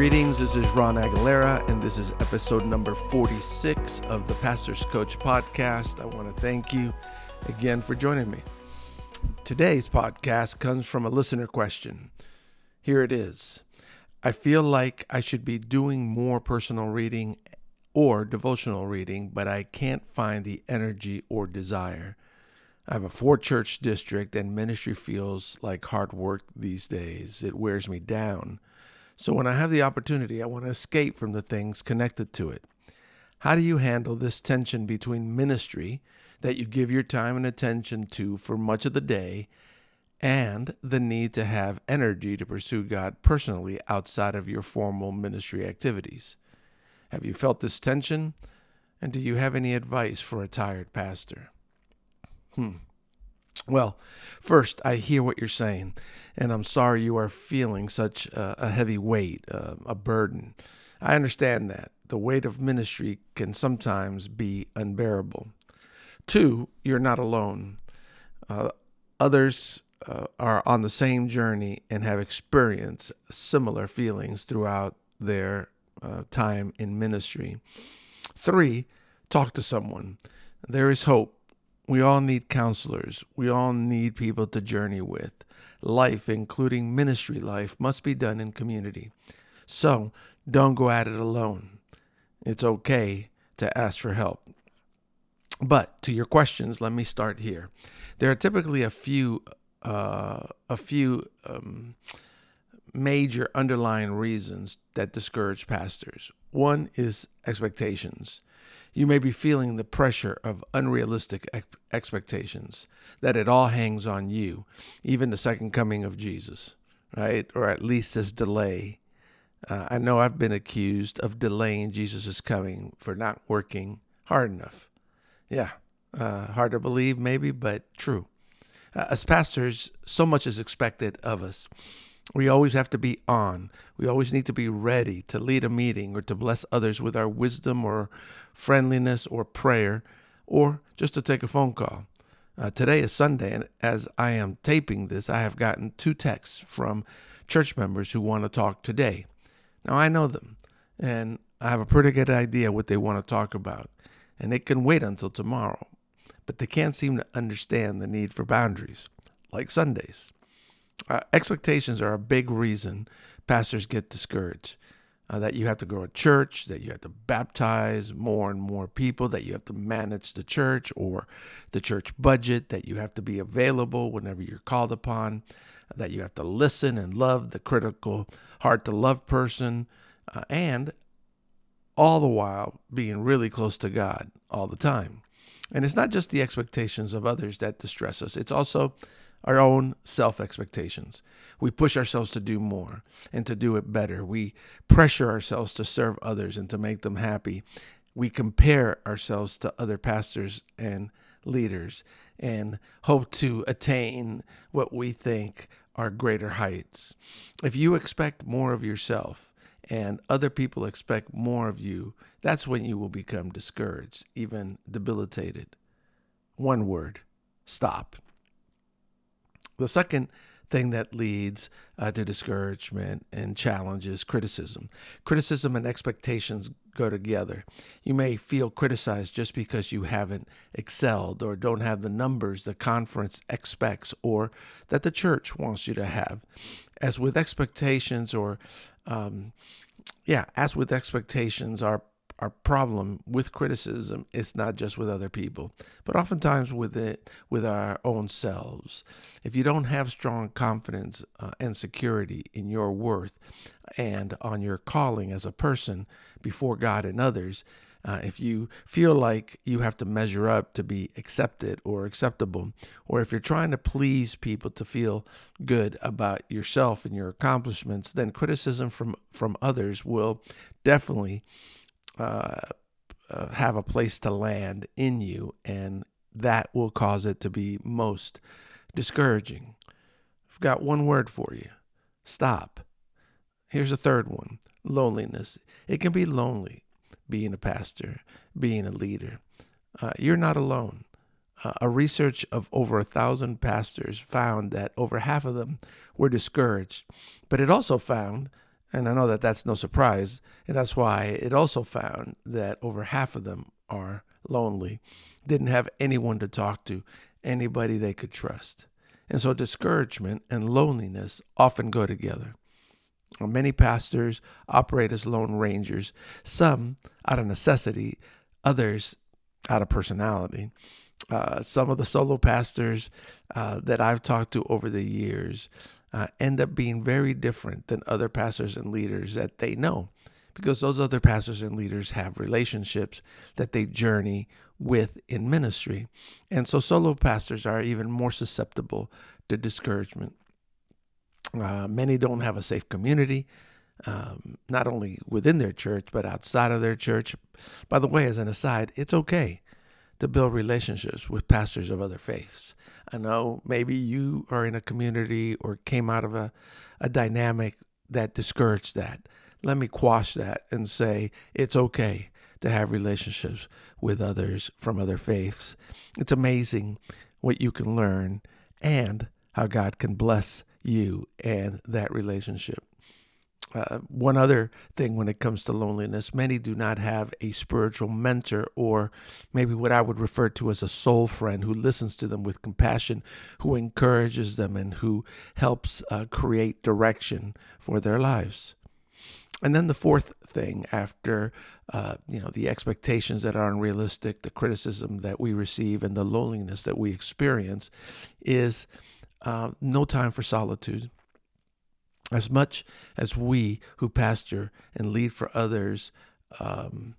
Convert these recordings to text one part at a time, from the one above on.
Greetings, this is Ron Aguilera, and this is episode number 46 of the Pastor's Coach podcast. I want to thank you again for joining me. Today's podcast comes from a listener question. Here it is I feel like I should be doing more personal reading or devotional reading, but I can't find the energy or desire. I have a four church district, and ministry feels like hard work these days. It wears me down. So when I have the opportunity, I want to escape from the things connected to it. How do you handle this tension between ministry that you give your time and attention to for much of the day and the need to have energy to pursue God personally outside of your formal ministry activities? Have you felt this tension? And do you have any advice for a tired pastor? Hmm. Well, first, I hear what you're saying, and I'm sorry you are feeling such a, heavy weight, uh, a burden. I understand that. The weight of ministry can sometimes be unbearable. Two, you're not alone. Uh, others uh, are on the same journey and have experienced similar feelings throughout their uh, time in ministry. Three, talk to someone. There is hope we all need counselors. We all need people to journey with. Life, including ministry life, must be done in community. So don't go at it alone. It's okay to ask for help. But to your questions, let me start here. There are typically a few, uh, a few um, major underlying reasons that discourage pastors. One is expectations. You may be feeling the pressure of unrealistic expectations, that it all hangs on you, even the second coming of Jesus, right? Or at least this delay. Uh, I know I've been accused of delaying Jesus' coming for not working hard enough. Yeah, uh, hard to believe, maybe, but true. Uh, as pastors, so much is expected of us. We always have to be on. We always need to be ready to lead a meeting or to bless others with our wisdom or friendliness or prayer or just to take a phone call. Uh, today is Sunday, and as I am taping this, I have gotten two texts from church members who want to talk today. Now, I know them, and I have a pretty good idea what they want to talk about, and it can wait until tomorrow, but they can't seem to understand the need for boundaries, like Sundays. Uh, expectations are a big reason pastors get discouraged. Uh, that you have to grow a church, that you have to baptize more and more people, that you have to manage the church or the church budget, that you have to be available whenever you're called upon, that you have to listen and love the critical, hard to love person, uh, and all the while being really close to God all the time. And it's not just the expectations of others that distress us, it's also our own self expectations. We push ourselves to do more and to do it better. We pressure ourselves to serve others and to make them happy. We compare ourselves to other pastors and leaders and hope to attain what we think are greater heights. If you expect more of yourself and other people expect more of you, that's when you will become discouraged, even debilitated. One word stop. The second thing that leads uh, to discouragement and challenges criticism. Criticism and expectations go together. You may feel criticized just because you haven't excelled or don't have the numbers the conference expects or that the church wants you to have. As with expectations or um, yeah, as with expectations, our our problem with criticism is not just with other people, but oftentimes with it with our own selves. If you don't have strong confidence uh, and security in your worth and on your calling as a person before God and others, uh, if you feel like you have to measure up to be accepted or acceptable, or if you're trying to please people to feel good about yourself and your accomplishments, then criticism from from others will definitely uh, uh, have a place to land in you, and that will cause it to be most discouraging. I've got one word for you stop. Here's a third one loneliness. It can be lonely being a pastor, being a leader. Uh, you're not alone. Uh, a research of over a thousand pastors found that over half of them were discouraged, but it also found And I know that that's no surprise. And that's why it also found that over half of them are lonely, didn't have anyone to talk to, anybody they could trust. And so discouragement and loneliness often go together. Many pastors operate as lone rangers, some out of necessity, others out of personality. Uh, some of the solo pastors uh, that I've talked to over the years uh, end up being very different than other pastors and leaders that they know because those other pastors and leaders have relationships that they journey with in ministry. And so solo pastors are even more susceptible to discouragement. Uh, many don't have a safe community, um, not only within their church, but outside of their church. By the way, as an aside, it's okay to build relationships with pastors of other faiths. I know maybe you are in a community or came out of a, a dynamic that discouraged that. Let me quash that and say it's okay to have relationships with others from other faiths. It's amazing what you can learn and how God can bless you and that relationship. Uh, one other thing when it comes to loneliness, many do not have a spiritual mentor or maybe what I would refer to as a soul friend who listens to them with compassion, who encourages them, and who helps uh, create direction for their lives. And then the fourth thing, after uh, you know the expectations that are unrealistic, the criticism that we receive, and the loneliness that we experience, is uh, no time for solitude. As much as we who pastor and lead for others um,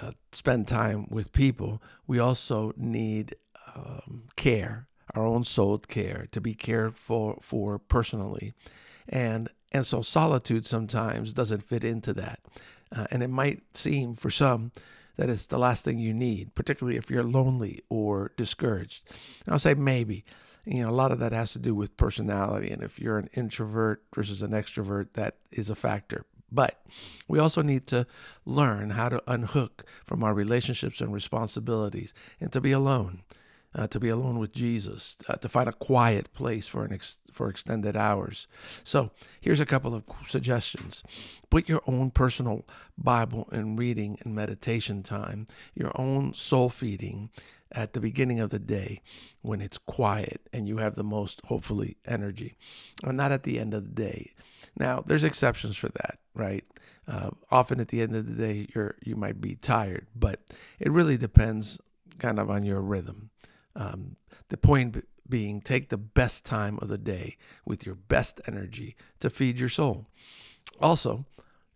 uh, spend time with people, we also need um, care, our own soul care, to be cared for, for personally. And and so solitude sometimes doesn't fit into that. Uh, and it might seem for some that it's the last thing you need, particularly if you're lonely or discouraged. And I'll say maybe. You know, a lot of that has to do with personality. And if you're an introvert versus an extrovert, that is a factor. But we also need to learn how to unhook from our relationships and responsibilities and to be alone uh, to be alone with Jesus, uh, to find a quiet place for an ex- for extended hours. So here's a couple of suggestions: put your own personal Bible and reading and meditation time, your own soul feeding at the beginning of the day when it's quiet and you have the most hopefully energy, or not at the end of the day. Now there's exceptions for that, right? Uh, often at the end of the day, you're you might be tired, but it really depends kind of on your rhythm. Um, the point being, take the best time of the day with your best energy to feed your soul. Also,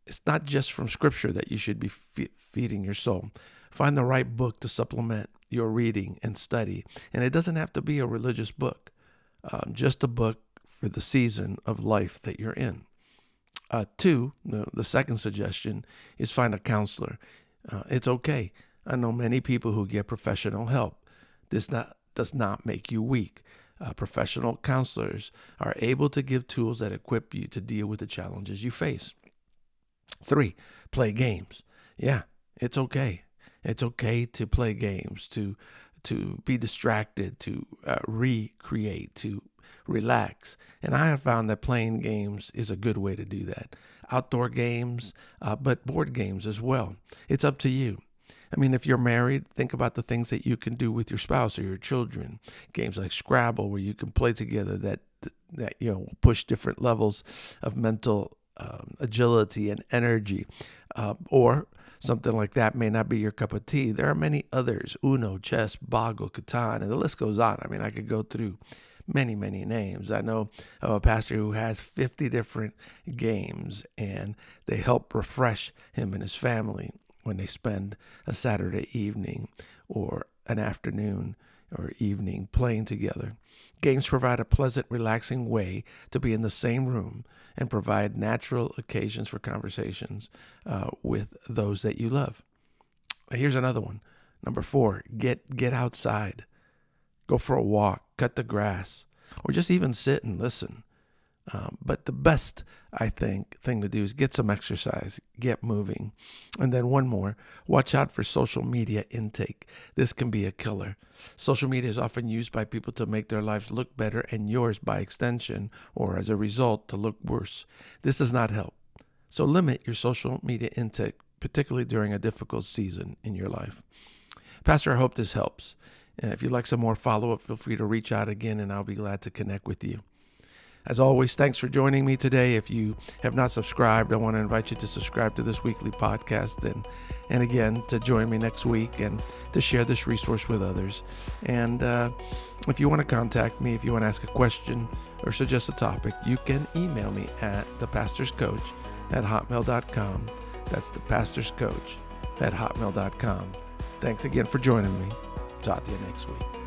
it's not just from scripture that you should be fe- feeding your soul. Find the right book to supplement your reading and study. And it doesn't have to be a religious book, um, just a book for the season of life that you're in. Uh, two, the, the, second suggestion is find a counselor. Uh, it's okay. I know many people who get professional help. This not, does not make you weak. Uh, professional counselors are able to give tools that equip you to deal with the challenges you face. Three, play games. Yeah, it's okay. It's okay to play games, to to be distracted, to uh, recreate, to relax. And I have found that playing games is a good way to do that. Outdoor games, uh, but board games as well. It's up to you. I mean, if you're married, think about the things that you can do with your spouse or your children. Games like Scrabble, where you can play together, that that you know push different levels of mental um, agility and energy, uh, or something like that may not be your cup of tea. There are many others: Uno, chess, Boggle, Catan, and the list goes on. I mean, I could go through many, many names. I know of a pastor who has 50 different games, and they help refresh him and his family when they spend a Saturday evening or an afternoon or evening playing together. Games provide a pleasant, relaxing way to be in the same room and provide natural occasions for conversations uh, with those that you love. Here's another one. Number four, get get outside. Go for a walk, cut the grass, or just even sit and listen. Um, but the best, I think, thing to do is get some exercise, get moving. And then one more watch out for social media intake. This can be a killer. Social media is often used by people to make their lives look better and yours by extension, or as a result, to look worse. This does not help. So limit your social media intake, particularly during a difficult season in your life. Pastor, I hope this helps. And if you'd like some more follow up, feel free to reach out again and I'll be glad to connect with you. As always, thanks for joining me today. If you have not subscribed, I want to invite you to subscribe to this weekly podcast and and again to join me next week and to share this resource with others. And uh, if you want to contact me, if you want to ask a question or suggest a topic, you can email me at thepastorscoach at hotmail.com. That's thepastorscoach at hotmail.com. Thanks again for joining me. Talk to you next week.